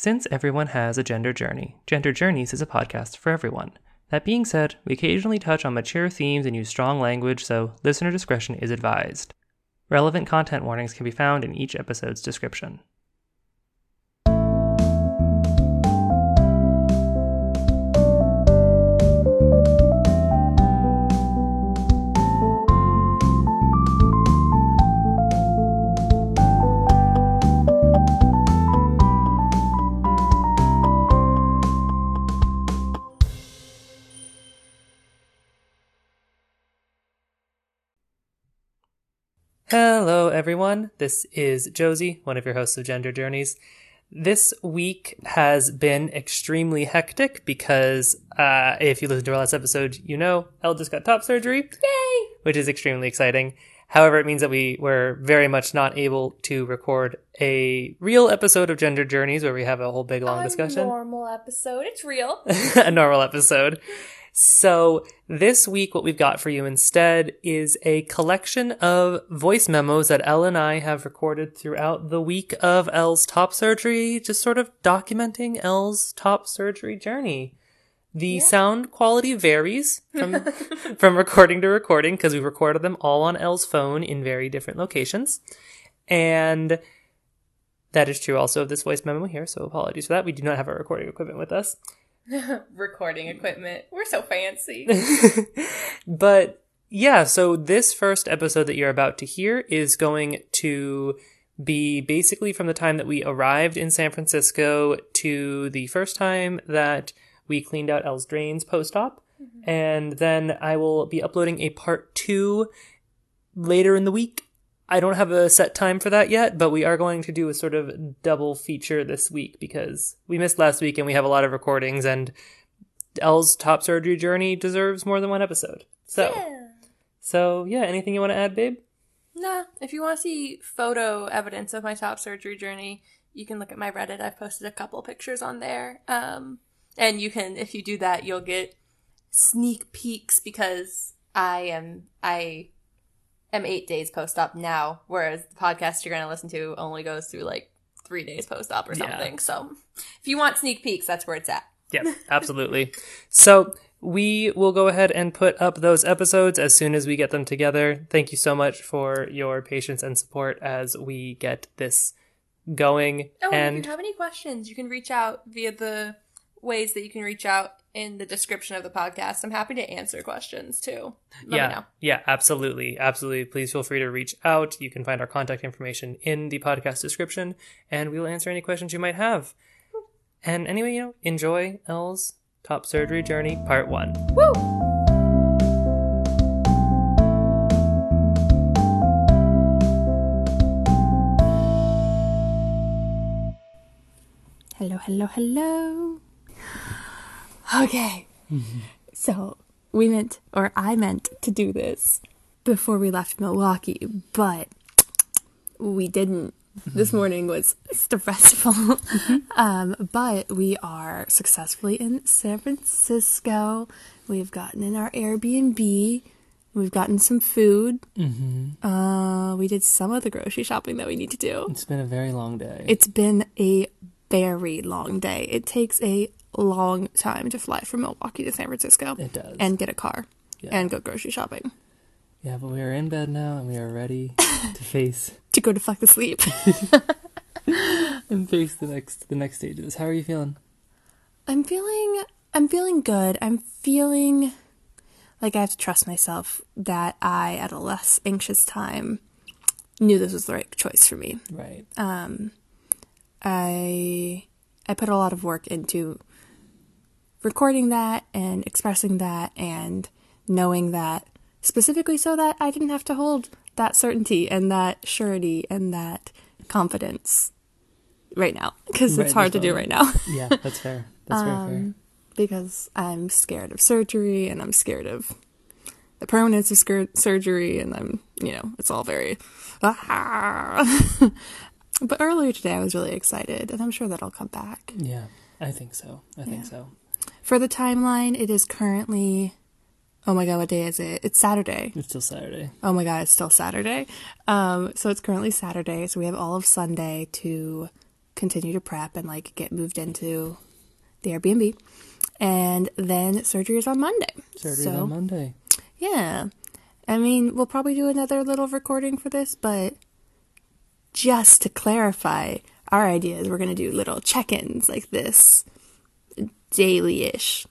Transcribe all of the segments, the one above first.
Since everyone has a gender journey, Gender Journeys is a podcast for everyone. That being said, we occasionally touch on mature themes and use strong language, so listener discretion is advised. Relevant content warnings can be found in each episode's description. Everyone. This is Josie, one of your hosts of Gender Journeys. This week has been extremely hectic because uh, if you listen to our last episode, you know Elle just got top surgery. Yay! Which is extremely exciting. However, it means that we were very much not able to record a real episode of Gender Journeys where we have a whole big long A discussion. normal episode. It's real. a normal episode. So this week, what we've got for you instead is a collection of voice memos that Elle and I have recorded throughout the week of Elle's top surgery, just sort of documenting Elle's top surgery journey. The sound quality varies from from recording to recording because we recorded them all on Elle's phone in very different locations. And that is true also of this voice memo here, so apologies for that. We do not have our recording equipment with us. Recording equipment. We're so fancy. but yeah, so this first episode that you're about to hear is going to be basically from the time that we arrived in San Francisco to the first time that we cleaned out Elle's drains post op. Mm-hmm. And then I will be uploading a part two later in the week. I don't have a set time for that yet, but we are going to do a sort of double feature this week because we missed last week and we have a lot of recordings and Elle's top surgery journey deserves more than one episode. So, Yeah. so yeah, anything you want to add, babe? Nah, if you want to see photo evidence of my top surgery journey, you can look at my Reddit. I've posted a couple pictures on there. Um, and you can, if you do that, you'll get sneak peeks because I am, I am eight days post op now, whereas the podcast you're going to listen to only goes through like three days post op or Yeah. something. So if you want sneak peeks, that's where it's at. Yeah, absolutely. So we will go ahead and put up those episodes as soon as we get them together. Thank you so much for your patience and support as we get this going. Oh, and if you have any questions, you can reach out via the ways that you can reach out in the description of the podcast. I'm happy to answer questions too. Let yeah, me know. yeah, absolutely, absolutely. Please feel free to reach out. You can find our contact information in the podcast description, and we will answer any questions you might have. And anyway, you know, enjoy Elle's top surgery journey, part one. Woo! Hello, hello, hello. Okay. so we meant, or I meant to do this before we left Milwaukee, but we didn't. This morning was stressful. um, but we are successfully in San Francisco. We've gotten in our Airbnb. We've gotten some food. Mm-hmm. Uh, we did some of the grocery shopping that we need to do. It's been a very long day. It's been a very long day. It takes a long time to fly from Milwaukee to San Francisco. It does. And get a car Yeah. and go grocery shopping. yeah, but we are in bed now, and we are ready to face To go to fuck to sleep. and face the next the next stage of this. How are you feeling? I'm feeling I'm feeling good. I'm feeling like I have to trust myself that I at a less anxious time knew this was the right choice for me. Right. Um I I put a lot of work into recording that and expressing that and knowing that specifically so that I didn't have to hold that certainty and that surety and that confidence right now because Right it's hard to do right now yeah, that's fair. That's very fair. because I'm scared of surgery and I'm scared of the permanence of scur- surgery and I'm you know it's all very Ah. but earlier today I was really excited and I'm sure that I'll come back Yeah, I think so. I think so. For the timeline, it is currently. Oh my god, what day is it? It's Saturday. It's still Saturday. Oh my god, it's still Saturday. Um, so it's currently Saturday, so we have all of Sunday to continue to prep and like get moved into the Airbnb. And then surgery is on Monday. Surgery so, on Monday. Yeah. I mean, we'll probably do another little recording for this, but just to clarify, our idea is we're going to do little check ins like this daily ish,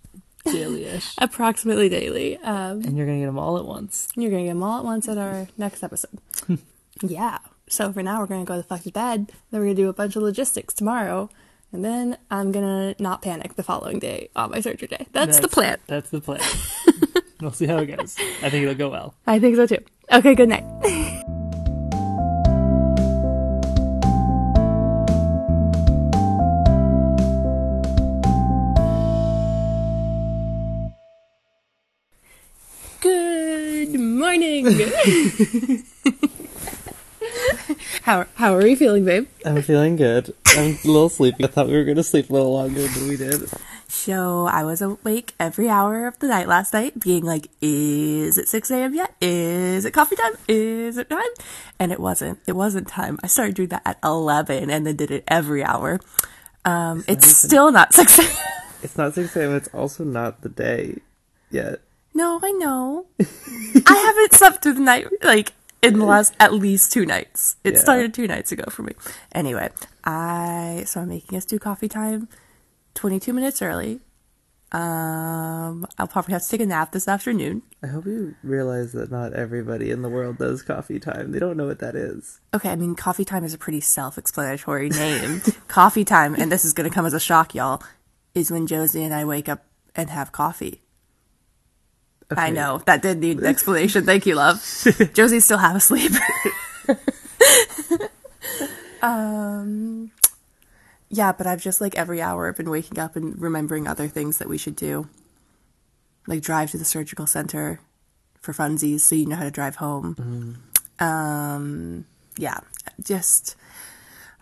Daily-ish. approximately daily. Um, and you're gonna get them all at once. you're going to get them all at once at our next episode. yeah. So for now, we're going to go to the fuck to bed. Then we're going to do a bunch of logistics tomorrow. And then I'm going to not panic the following day on my surgery day. That's, the plan. That's the plan. we'll see how it goes. I think it'll go well. I think so too. Okay, good night. Morning. how how are you feeling, babe? I'm feeling good. I'm a little sleepy. I thought we were gonna sleep a little longer than we did. So I was awake every hour of the night last night, being like, "Is it six a.m. yet? Is it coffee time? Is it time?" And it wasn't. It wasn't time. I started doing that at eleven, and then did it every hour. Um, it's still not six a.m. It's not 6 a.m. It's also not the day yet. No, I know. I haven't slept through the night like in the last at least two nights. It Yeah. started two nights ago for me. Anyway, I so I'm making us do coffee time 22 minutes early. Um, I'll probably have to take a nap this afternoon. I hope you realize that not everybody in the world does coffee time. They don't know what that is. Okay, I mean, coffee time is a pretty self-explanatory name. coffee time, and this is going to come as a shock, y'all, is when Josie and I wake up and have coffee. I know that did need an explanation. Thank you, love. Josie's still half asleep. um, yeah, but I've just like every hour I've been waking up and remembering other things that we should do, like drive to the surgical center for funsies, so you know how to drive home. Um, yeah, just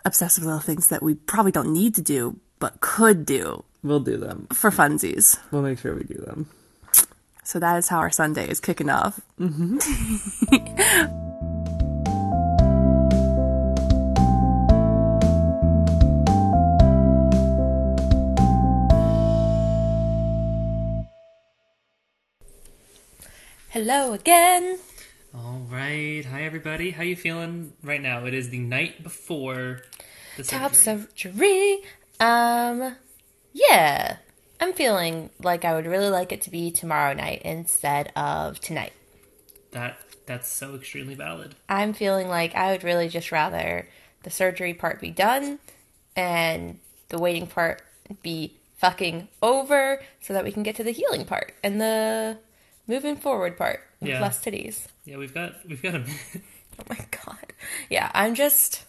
obsessive little things that we probably don't need to do, but could do We'll do them. for funsies. We'll make sure we do them. So that is how our Sunday is kicking off. Hello again. All right. Hi, everybody. How you feeling right now? It is the night before the Top surgery. surgery. Um, yeah. I'm feeling like I would really like it to be tomorrow night instead of tonight. That that's so extremely valid. I'm feeling like I would really just rather the surgery part be done and the waiting part be fucking over so that we can get to the healing part and the moving forward part with Yeah. less titties. Yeah, we've got we've got a. Oh my god. Yeah, I'm just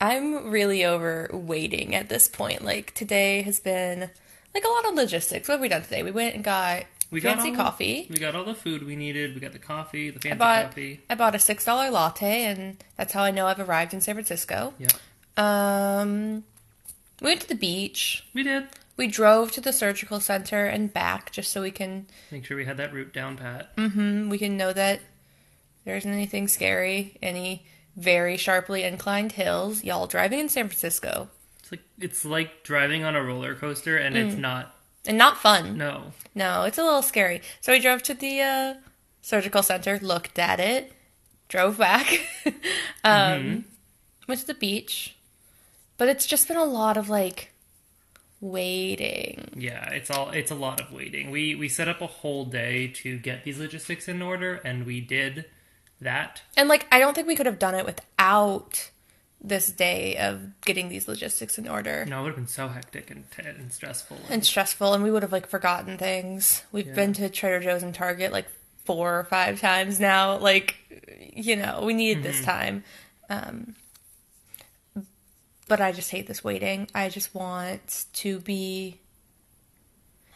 I'm really over waiting at this point. Like today has been like a lot of logistics. What have we done today? We went and got We fancy got all, coffee. We got all the food we needed. We got the coffee, the I fancy bought coffee. I bought a six dollar latte and that's how I know I've arrived in San Francisco. Yep, Um we went to the beach. we did. We drove to the surgical center and back just so we can Make sure we had that route down pat. Mm-hmm. we can know that there isn't anything scary, any very sharply inclined hills. Y'all driving in San Francisco. It's like it's like driving on a roller coaster, and Mm. it's not. And not fun. No, No, it's a little scary. So we drove to the uh, surgical center, looked at it, drove back, um, went to the beach. But it's just been a lot of like waiting. yeah, it's all it's a lot of waiting. We we set up a whole day to get these logistics in order, and we did that. And like, I don't think we could have done it without this day of getting these logistics in order. No, it would have been so hectic and, and stressful. And stressful, and we would have like forgotten things. We've Yeah. been to Trader Joe's and Target like four or five times now. Like, you know, we needed this time. Um, but I just hate this waiting. I just want to be.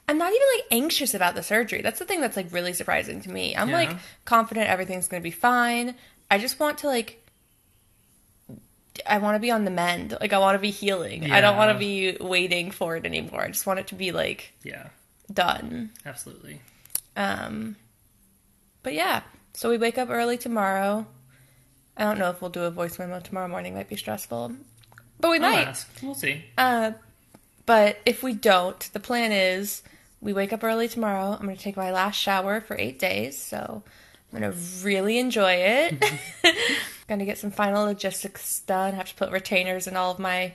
I'm not even like anxious about the surgery. That's the thing that's like really surprising to me. I'm Yeah. like confident everything's gonna be fine. I just want to like. I want to be on the mend. Like I want to be healing. I don't want to be waiting for it anymore. I just want it to be like yeah, done. absolutely. Um, but yeah, so we wake up early tomorrow. I don't know if we'll do a voice memo tomorrow morning. Might be stressful. but we I'll might. ask. We'll see. Uh, but if we don't, the plan is we wake up early tomorrow. I'm going to take my last shower for eight days, so I'm to really enjoy it. to get some final logistics done. have to put retainers in all of my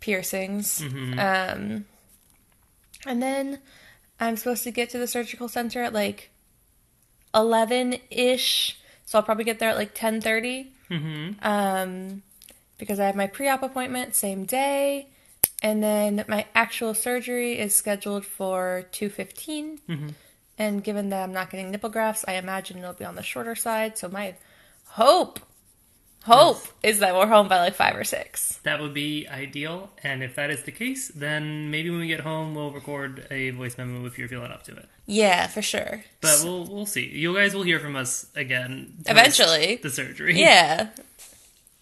piercings. Um, and then I'm supposed to get to the surgical center at like 11 ish. So I'll probably get there at like 10:30. Um, because I have my pre-op appointment same day, and then my actual surgery is scheduled for 2:15. And given that I'm not getting nipple grafts, I imagine it'll be on the shorter side. So my hope, hope is that we're home by like five or six. That would be ideal. And if that is the case, then maybe when we get home, we'll record a voice memo if you're feeling up to it. Yeah, for sure. But we'll we'll see. You guys will hear from us again Eventually. The surgery. Yeah.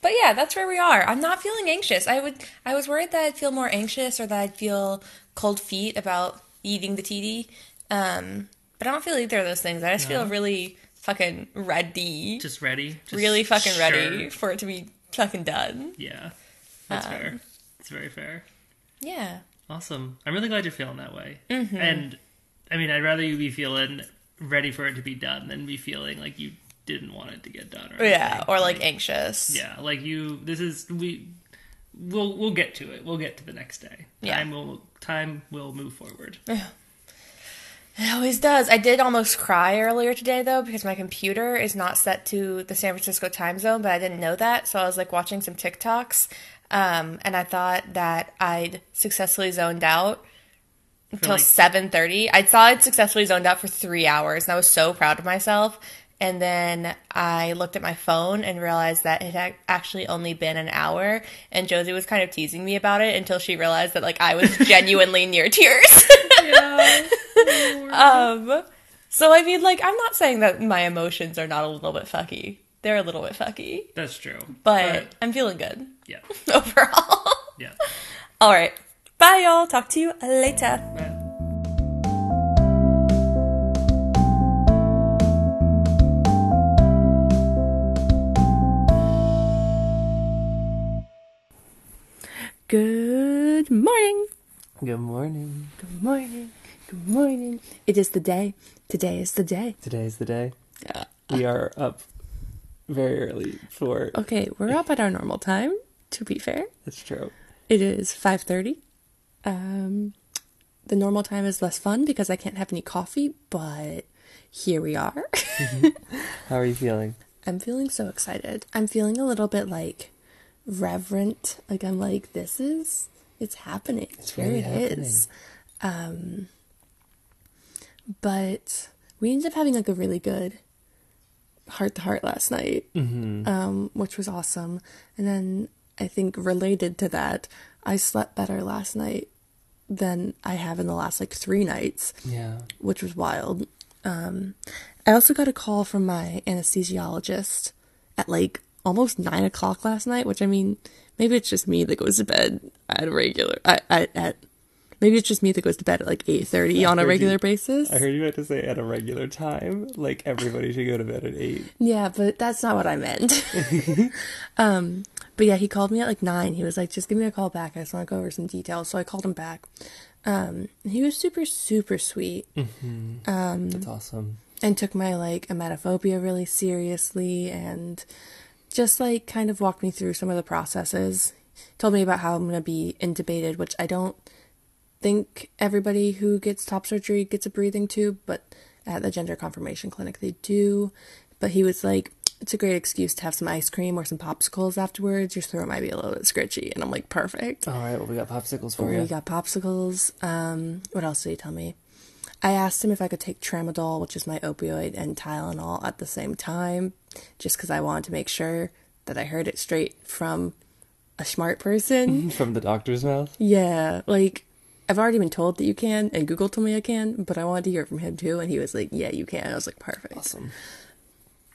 But yeah, that's where we are. I'm not feeling anxious. I would I was worried that I'd feel more anxious or that I'd feel cold feet about eating the TD. Um, but I don't feel either of those things. I just feel really fucking ready. Just ready. Just really fucking ready for it to be fucking done. Yeah. That's Um, fair. It's very fair. Yeah. Awesome. I'm really glad you're feeling that way. Mm-hmm. And I mean, I'd rather you be feeling ready for it to be done than be feeling like you didn't want it to get done. Or Yeah, anything. or like anxious. yeah, like you. This is we. We'll we'll get to it. We'll get to the next day. Yeah. Time will time will move forward. It always does. I did almost cry earlier today though because my computer is not set to the San Francisco time zone, but I didn't know that. So I was like watching some TikToks, um, and I thought that I'd successfully zoned out until like- seven thirty. I saw I'd successfully zoned out for three hours, and I was so proud of myself. And then I looked at my phone and realized that it had actually only been an hour. And Josie was kind of teasing me about it until she realized that like I was genuinely near tears. Um, so I mean, like, I'm not saying that my emotions are not a little bit fucky. They're a little bit fucky, That's true. but I'm feeling good yeah, overall. yeah. All right. Bye, y'all. Talk to you later. Bye. Good morning. Good morning. Good morning. Good morning. It is the day. Today is the day. Today is the day. We are up very early for. Okay, we're up at our normal time. To be fair, that's true. it is five thirty. Um, the normal time is less fun because I can't have any coffee, but here we are. How are you feeling? I'm feeling so excited. I'm feeling a little bit like reverent. Like I'm like, this is it's happening. It's Here really it is. Um but we ended up having like a really good heart to heart last night. Um, which was awesome. And then I think related to that, I slept better last night than I have in the last like three nights Yeah. which was wild. Um, I also got a call from my anesthesiologist at like almost nine o'clock last night, which I mean, maybe it's just me that goes to bed at a regular. I, I at maybe it's just me that goes to bed at like eight thirty on a regular you- basis. I heard you had to say at a regular time, like everybody should go to bed at eight. Yeah, but that's not what I meant. um, but yeah, he called me at like nine. He was like, "Just give me a call back. I just want to go over some details." So I called him back. Um, he was super, super sweet. That's awesome. and took my like emetophobia really seriously and just like kind of walked me through some of the processes told me about how i'm going to be intubated which i don't think everybody who gets top surgery gets a breathing tube but at the gender confirmation clinic they do but he was like it's a great excuse to have some ice cream or some popsicles afterwards your throat might be a little bit scritchy and i'm like perfect All right. Well, we got popsicles for we you. got popsicles. Um, what else did he tell me? I asked him if I could take tramadol, which is my opioid, and Tylenol at the same time, just because I wanted to make sure that I heard it straight from a smart person. From the doctor's mouth. yeah, like I've already been told that you can, and Google told me I can, but I wanted to hear it from him too, and he was like, "Yeah, you can." I was like, "Perfect." Awesome.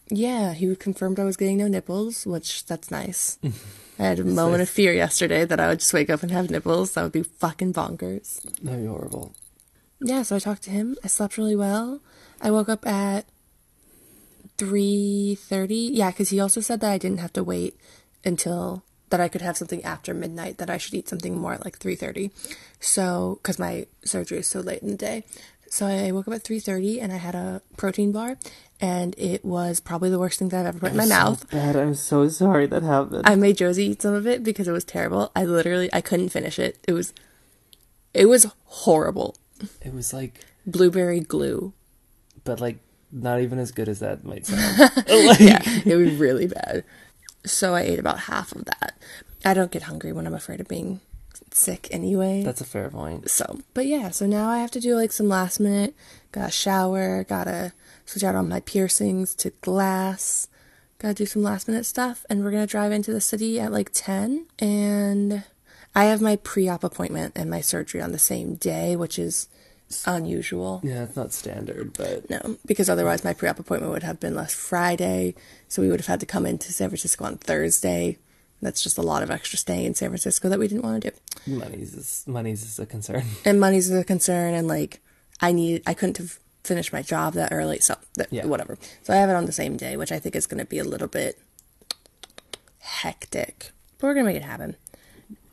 Yeah, he confirmed I was getting no nipples, which that's nice. I had a moment of fear yesterday that I would just wake up and have nipples. That would be fucking bonkers. That'd be horrible. Yeah, so I talked to him. I slept really well. I woke up at 3:30. Yeah, cuz he also said that I didn't have to wait until that I could have something after midnight, that I should eat something more at like 3.30. So, because my surgery is so late in the day. So I woke up at 3.30 and I had a protein bar and it was probably the worst thing that I've ever put in my mouth. Bad. I'm so sorry that happened. I made Josie eat some of it because it was terrible. I literally, I couldn't finish it. It was, it was horrible. it was like, Blueberry glue. but like, not even as good as that might sound. yeah, it was really bad. So I ate about half of that. I don't get hungry when I'm afraid of being sick anyway. That's a fair point. so, but yeah, so now I have to do like some last minute. Gotta shower. Gotta switch out all my piercings to glass. Gotta do some last minute stuff, and we're gonna drive into the city at like ten. And I have my pre-op appointment and my surgery on the same day, which is unusual. Yeah, it's not standard, but No, because otherwise my pre-op appointment would have been last Friday, so we would have had to come into San Francisco on Thursday. That's just a lot of extra stay in San Francisco that we didn't want to do. money's is, money's is a concern. And money's is a concern, and like I need, I couldn't have finished my job that early, so that, Yeah. whatever. So I have it on the same day, which I think is going to be a little bit hectic, but we're gonna make it happen.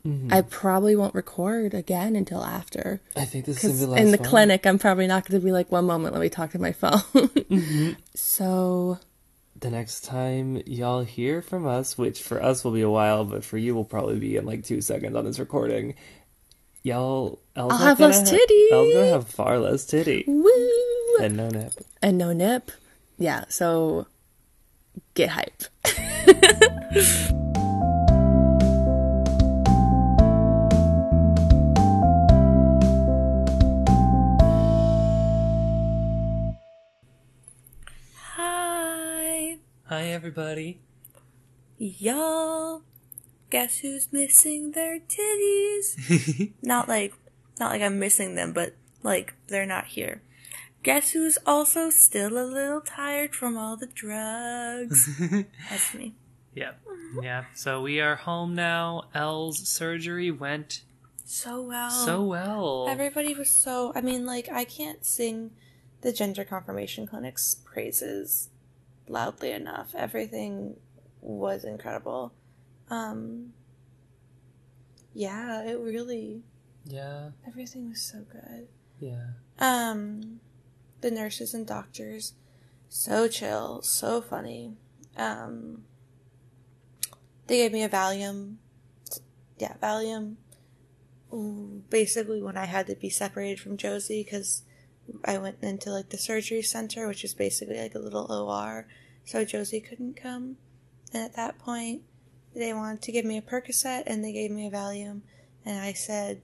Mm-hmm. I probably won't record again until after. I think this is gonna be Because the last in the one. clinic, I'm probably not going to be like, one moment, let me talk to my phone. Mm-hmm. So, The next time y'all hear from us, which for us will be a while, but for you will probably be in like two seconds on this recording. Y'all, I'll have less titty. Gonna have far less titty woo! and no nip. And no nip. Yeah, so get hype. everybody. y'all. Guess who's missing their titties? not like, not like I'm missing them, but like they're not here. Guess who's also still a little tired from all the drugs? That's me. Yeah. Yeah. So we are home now. Elle's surgery went So well. so well. Everybody was so. I mean, like, I can't sing the gender confirmation clinic's praises loudly enough. Everything was incredible. Um, yeah, it really. yeah. Everything was so good. Yeah. Um, the nurses and doctors, so chill, so funny. Um, they gave me a Valium. Yeah, Valium. Basically, when I had to be separated from Josie because I went into like the surgery center, which is basically like a little OR, so Josie couldn't come. And at that point, they wanted to give me a Percocet and they gave me a Valium. And I said,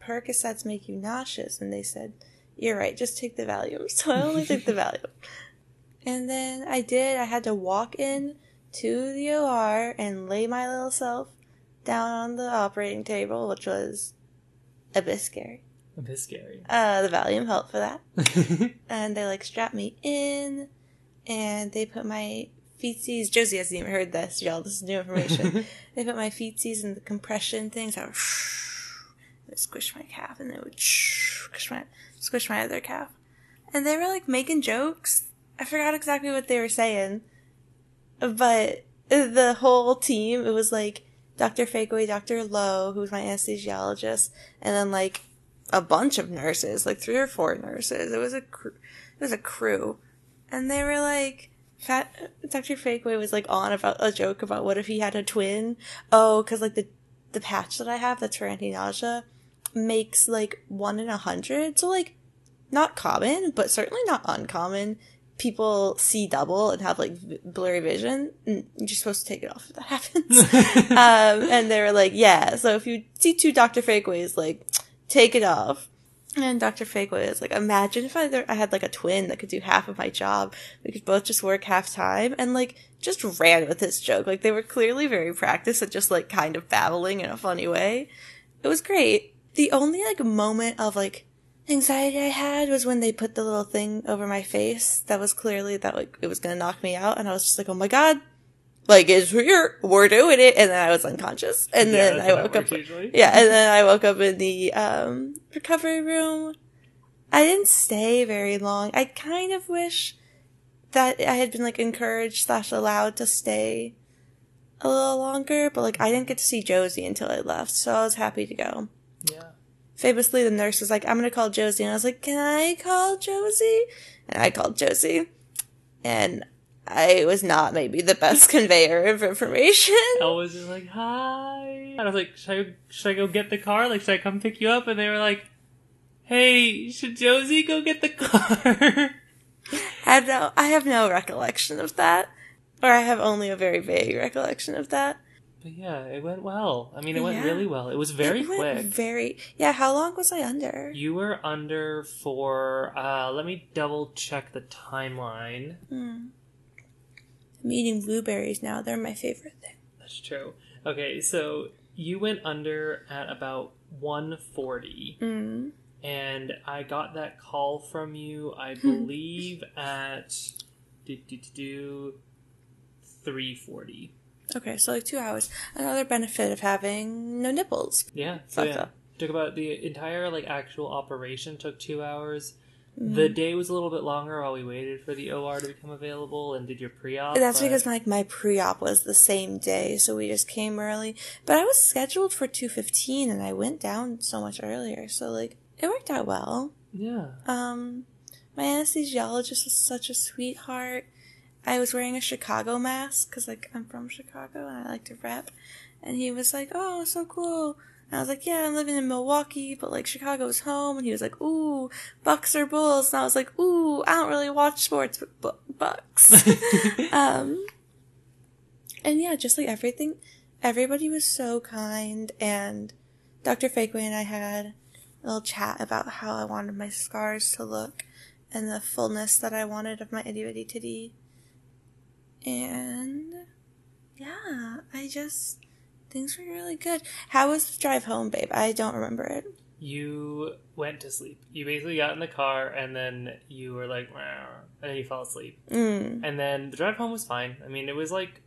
Percocets make you nauseous. And they said, You're right, just take the Valium. So I only took the Valium. And then I did. I had to walk in to the OR and lay my little self down on the operating table, which was a bit scary. A bit scary. Uh, the Valium helped for that. and they like strapped me in and they put my feetsies. Josie hasn't even heard this, y'all. This is new information. they put my feetsies in the compression things. I would, they would squish my calf and they would squish my, squish my other calf. And they were like making jokes. I forgot exactly what they were saying. But the whole team, it was like Dr. Fakeway, Dr. Lowe, who was my anesthesiologist, and then like a bunch of nurses, like three or four nurses. It was a cr- it was a crew, and they were like, "Fat." Dr. Fakeway was like on about a joke about what if he had a twin? Oh, because like the the patch that I have that's for anti nausea makes like one in a hundred, so like not common, but certainly not uncommon. People see double and have like v- blurry vision. And you're supposed to take it off if that happens. um, and they were like, yeah. So if you see two Dr. Fakeways, like, take it off. And Dr. Fakeway was like, imagine if I, I had like a twin that could do half of my job. We could both just work half time and like just ran with this joke. Like they were clearly very practiced at just like kind of babbling in a funny way. It was great. The only like moment of like anxiety I had was when they put the little thing over my face that was clearly that like it was gonna knock me out and I was just like, oh my god. Like it's here, we're doing it, and then I was unconscious, and Yeah, then I woke up. usually. Yeah, and then I woke up in the um, recovery room. I didn't stay very long. I kind of wish that I had been like encouraged slash allowed to stay a little longer, but like I didn't get to see Josie until I left, so I was happy to go. Yeah. Famously, the nurse was like, I'm gonna call Josie. And I was like, Can I call Josie? And I called Josie. And I was not maybe the best conveyor of information. I was just like, hi. And I was like, should I, should I go get the car? Like, should I come pick you up? And they were like, hey, should Josie go get the car? I have no, I have no recollection of that. Or I have only a very vague recollection of that. but yeah, it went well. I mean, it went Yeah. really well. It was very It quick. Very, yeah, how long was I under? You were under for, uh, let me double check the timeline. I'm eating blueberries now. They're my favorite thing. That's true. Okay, so you went under at about 140. Mm. and I got that call from you, I believe, at do, do, do, do, 340. Okay, so like two hours. Another benefit of having no nipples. Yeah, so yeah. Took about the entire like actual operation took two hours. The day was a little bit longer while we waited for the OR to become available and did your pre-op. That's but- because like my pre-op was the same day, so we just came early. But I was scheduled for two fifteen, and I went down so much earlier. So like it worked out well. yeah, Um, my anesthesiologist was such a sweetheart. I was wearing a Chicago mask because like I'm from Chicago and I like to rep, and he was like, "Oh, so cool." I was like, "Yeah, I'm living in Milwaukee, but like Chicago's home." And he was like, "Ooh, Bucks or Bulls?" And I was like, "Ooh, I don't really watch sports, but bu- Bucks." um, and yeah, just like everything, everybody was so kind, and Dr. Fakeway and I had a little chat about how I wanted my scars to look and the fullness that I wanted of my itty bitty titty. And yeah, I just things were really good. How was the drive home, babe? I don't remember it. you went to sleep. You basically got in the car and then you were like, and then you fell asleep. Mm. And then the drive home was fine. I mean, it was like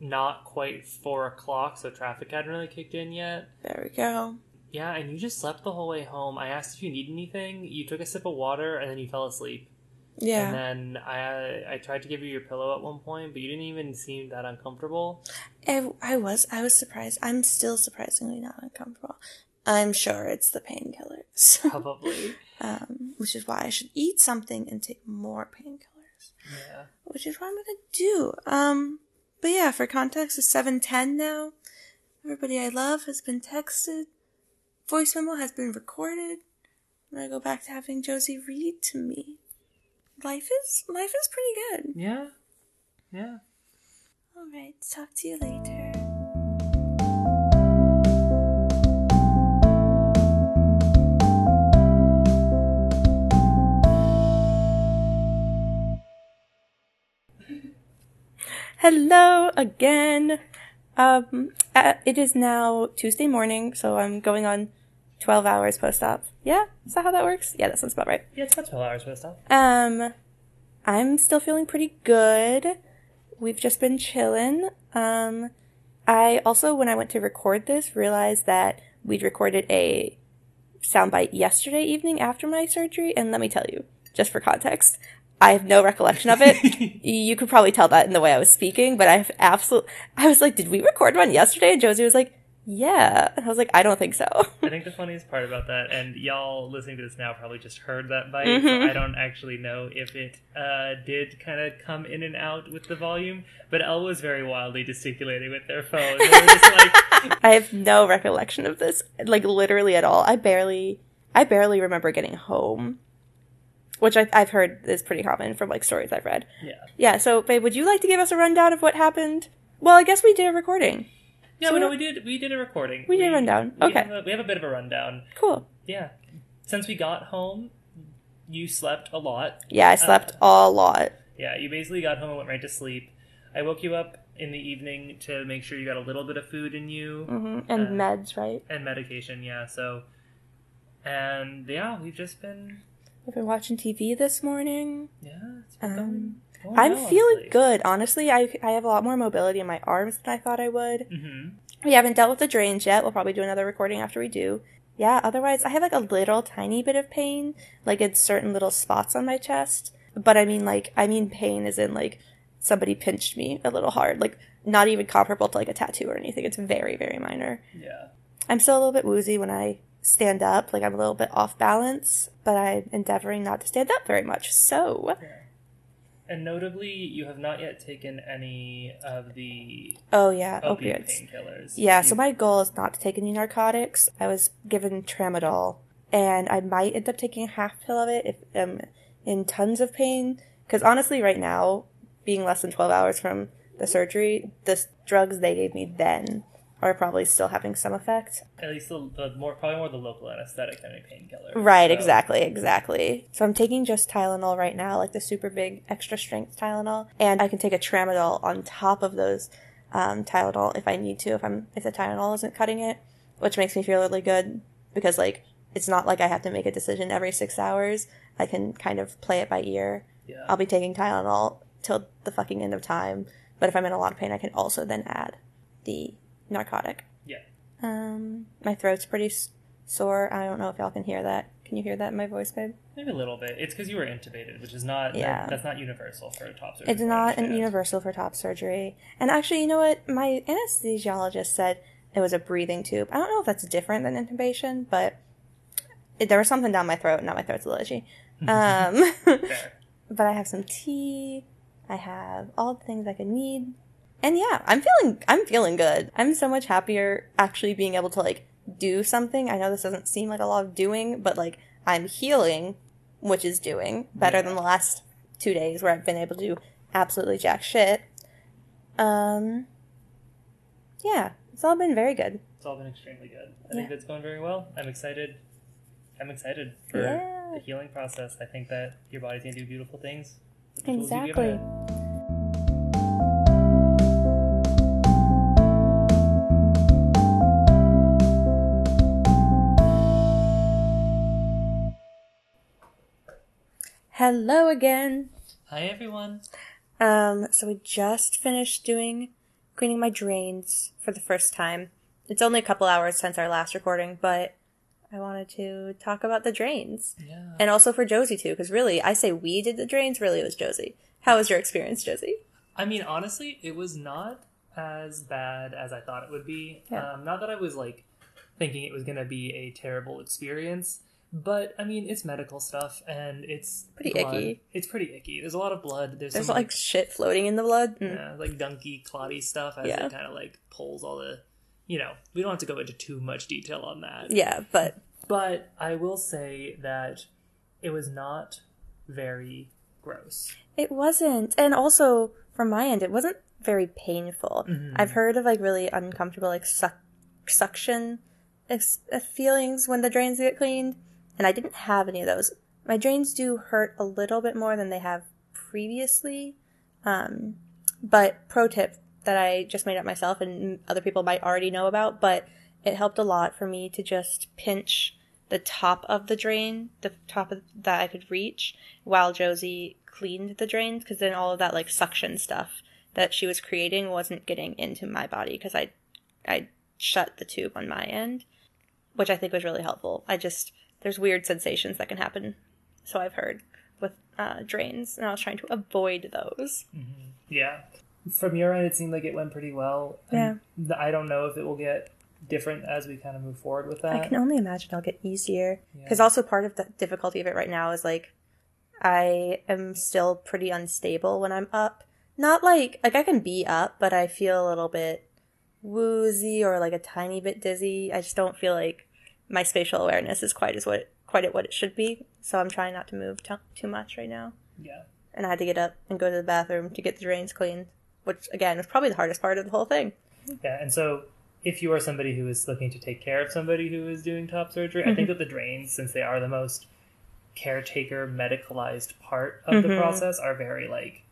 not quite four o'clock, so traffic hadn't really kicked in yet. There we go. Yeah, and you just slept the whole way home. I asked if you need anything. You took a sip of water and then you fell asleep. Yeah. And then I I tried to give you your pillow at one point, but you didn't even seem that uncomfortable. I, I was I was surprised. I'm still surprisingly not uncomfortable. I'm sure it's the painkillers. Probably. um, which is why I should eat something and take more painkillers. yeah. which is what I'm gonna do. Um, but yeah, for context, it's seven ten now. Everybody I love has been texted. Voice memo has been recorded. I'm gonna go back to having Josie read to me. Life is life is pretty good. Yeah. Yeah. All right, talk to you later. Hello again. Um, uh, it is now Tuesday morning, so I'm going on 12 hours post-op. Yeah? Is that how that works? Yeah, that sounds about right. Yeah, it's about 12 hours post op. Um, I'm still feeling pretty good. We've just been chilling. Um, I also, when I went to record this, realized that we'd recorded a soundbite yesterday evening after my surgery, and let me tell you, just for context, I have no recollection of it. you could probably tell that in the way I was speaking, but I have absolute. I was like, "Did we record one yesterday?" And Josie was like, "Yeah," and I was like, "I don't think so." I think the funniest part about that, and y'all listening to this now probably just heard that bite, Mm-hmm. so I don't actually know if it uh, did kind of come in and out with the volume, but Elle was very wildly gesticulating with their phone. They were just like, I have no recollection of this, like literally at all. I barely, I barely remember getting home, which I, I've heard is pretty common from like stories I've read. yeah. Yeah. So, babe, would you like to give us a rundown of what happened? Well, I guess we did a recording. Yeah, So but no, we did we did a recording. We did a rundown. we Okay. have a- we have a bit of a rundown. Cool. Yeah. Since we got home, you slept a lot. Yeah, I slept a lot. Yeah, you basically got home and went right to sleep. I woke you up in the evening to make sure you got a little bit of food in you hmm And meds, right? and medication. Yeah, so and yeah, we've just been We've been watching TV this morning. yeah. It's been Um, going I'm feeling honestly. good. Honestly, I I have a lot more mobility in my arms than I thought I would. Mhm. We haven't dealt with the drains yet. We'll probably do another recording after we do. Yeah, otherwise, I have like a little tiny bit of pain, like in certain little spots on my chest. But I mean, like, I mean pain is in like somebody pinched me a little hard. Like not even comparable to like a tattoo or anything. It's very, very minor. Yeah. I'm still a little bit woozy when I stand up. Like I'm a little bit off balance, but I'm endeavoring not to stand up very much. So, And notably, you have not yet taken any of the oh yeah, opiate opioids. painkillers. Yeah, so my goal is not to take any narcotics. I was given tramadol, and I might end up taking a half pill of it if I'm in tons of pain. Because honestly, right now, being less than 12 hours from the surgery, the drugs they gave me then are probably still having some effect. at least the, the more probably more the local anesthetic than a painkiller. Right, So- exactly, exactly. So I'm taking just Tylenol right now, like the super big extra strength Tylenol, and I can take a tramadol on top of those um, Tylenol if I need to, if I'm if the Tylenol isn't cutting it, which makes me feel really good because like it's not like I have to make a decision every six hours. I can kind of play it by ear. Yeah. I'll be taking Tylenol till the fucking end of time, but if I'm in a lot of pain, I can also then add the narcotic. Yeah. Um, my throat's pretty s- sore. I don't know if y'all can hear that. Can you hear that in my voice, babe? Maybe a little bit. It's because you were intubated, which is not. Yeah. That's not universal for top surgery. It's not an universal for top surgery. And actually, you know what? My anesthesiologist said it was a breathing tube. I don't know if that's different than intubation, but it, there was something down my throat. Now my throat's a little itchy. Um, but I have some tea. I have all the things I could need. And yeah, I'm feeling I'm feeling good. I'm so much happier actually being able to like do something. I know this doesn't seem like a lot of doing, but like I'm healing, which is doing better than the last 2 days where I've been able to do absolutely jack shit. Um yeah, it's all been very good. It's all been extremely good. I think Yeah. it's going very well. I'm excited. I'm excited for Yeah. the healing process. I think that your body's gonna do beautiful things. Exactly. Hello again. Hi everyone. Um, so we just finished doing cleaning my drains for the first time. It's only a couple hours since our last recording, but I wanted to talk about the drains. Yeah. And also for Josie too, because really, I say we did the drains, really it was Josie. How was your experience, Josie? I mean, honestly, it was not as bad as I thought it would be. Yeah. Um, not that I was like thinking it was going to be a terrible experience, but I mean, it's medical stuff and it's Pretty blood. icky. It's pretty icky. There's a lot of blood. There's, There's some like shit floating in the blood. Mm. yeah, like gunky, clotty stuff as Yeah. it kind of like pulls all the. You know, we don't have to go into too much detail on that. Yeah, but But I will say that it was not very gross. It wasn't. And also, from my end, it wasn't very painful. I've heard of like really uncomfortable, like suck- suction ex- feelings when the drains get cleaned, and I didn't have any of those. My drains do hurt a little bit more than they have previously. Um, but pro tip that I just made up myself and other people might already know about, but it helped a lot for me to just pinch the top of the drain, the top of, that I could reach, while Josie cleaned the drains, because then all of that like suction stuff that she was creating wasn't getting into my body because I, I shut the tube on my end, which I think was really helpful. I just there's weird sensations that can happen, so I've heard with uh, drains, and I was trying to avoid those. Yeah. From your end, it seemed like it went pretty well. Yeah. I don't know if it will get different as we kind of move forward with that. I can only imagine it'll get easier. Because also part of the difficulty of it right now is like I am still pretty unstable when I'm up. Not like like I can be up, but I feel a little bit woozy or like a tiny bit dizzy. I just don't feel like my spatial awareness is quite as what quite at what it should be. So I'm trying not to move t- too much right now. Yeah. And I had to get up and go to the bathroom to get the drains cleaned, which again was probably the hardest part of the whole thing. Yeah. And so, if you are somebody who is looking to take care of somebody who is doing top surgery, I Mm-hmm. think that the drains, since they are the most caretaker medicalized part of the Mm-hmm. process, are very like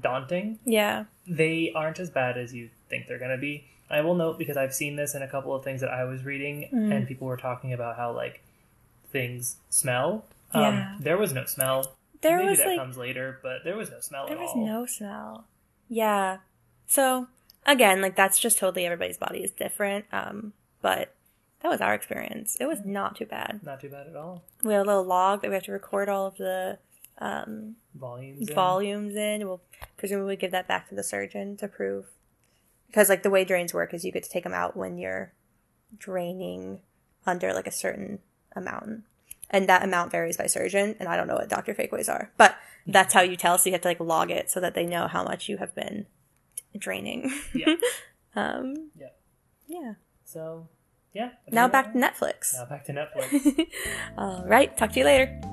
daunting. Yeah. they aren't as bad as you think they're going to be. I will note because I've seen this in a couple of things that I was reading, Mm. and people were talking about how like things smell. Yeah. Um, there was no smell. There Maybe was that like comes later, but there was no smell There was all. no smell. Yeah. So again, like that's just totally everybody's body is different. Um, but that was our experience. It was not too bad. Not too bad at all. We had a little log that we have to record all of the um, volumes. in. volumes in. We'll presumably give that back to the surgeon to prove. Because like the way drains work is you get to take them out when you're draining under like a certain amount, and that amount varies by surgeon. And I don't know what doctor fakeaways are, but that's how you tell. So you have to like log it so that they know how much you have been draining. Yeah. um, Yeah. yeah. So, yeah. Now back to Netflix. Now back to Netflix. All right. Talk to you later.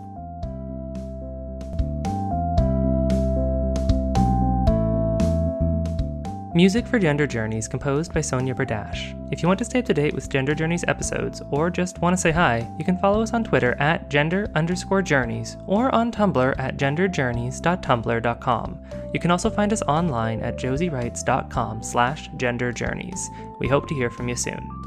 Music for Gender Journeys composed by Sonia Berdash. If you want to stay up to date with Gender Journeys episodes or just want to say hi, you can follow us on Twitter at gender underscore journeys or on Tumblr at genderjourneys.tumblr.com. You can also find us online at josiewrites.com slash genderjourneys. We hope to hear from you soon.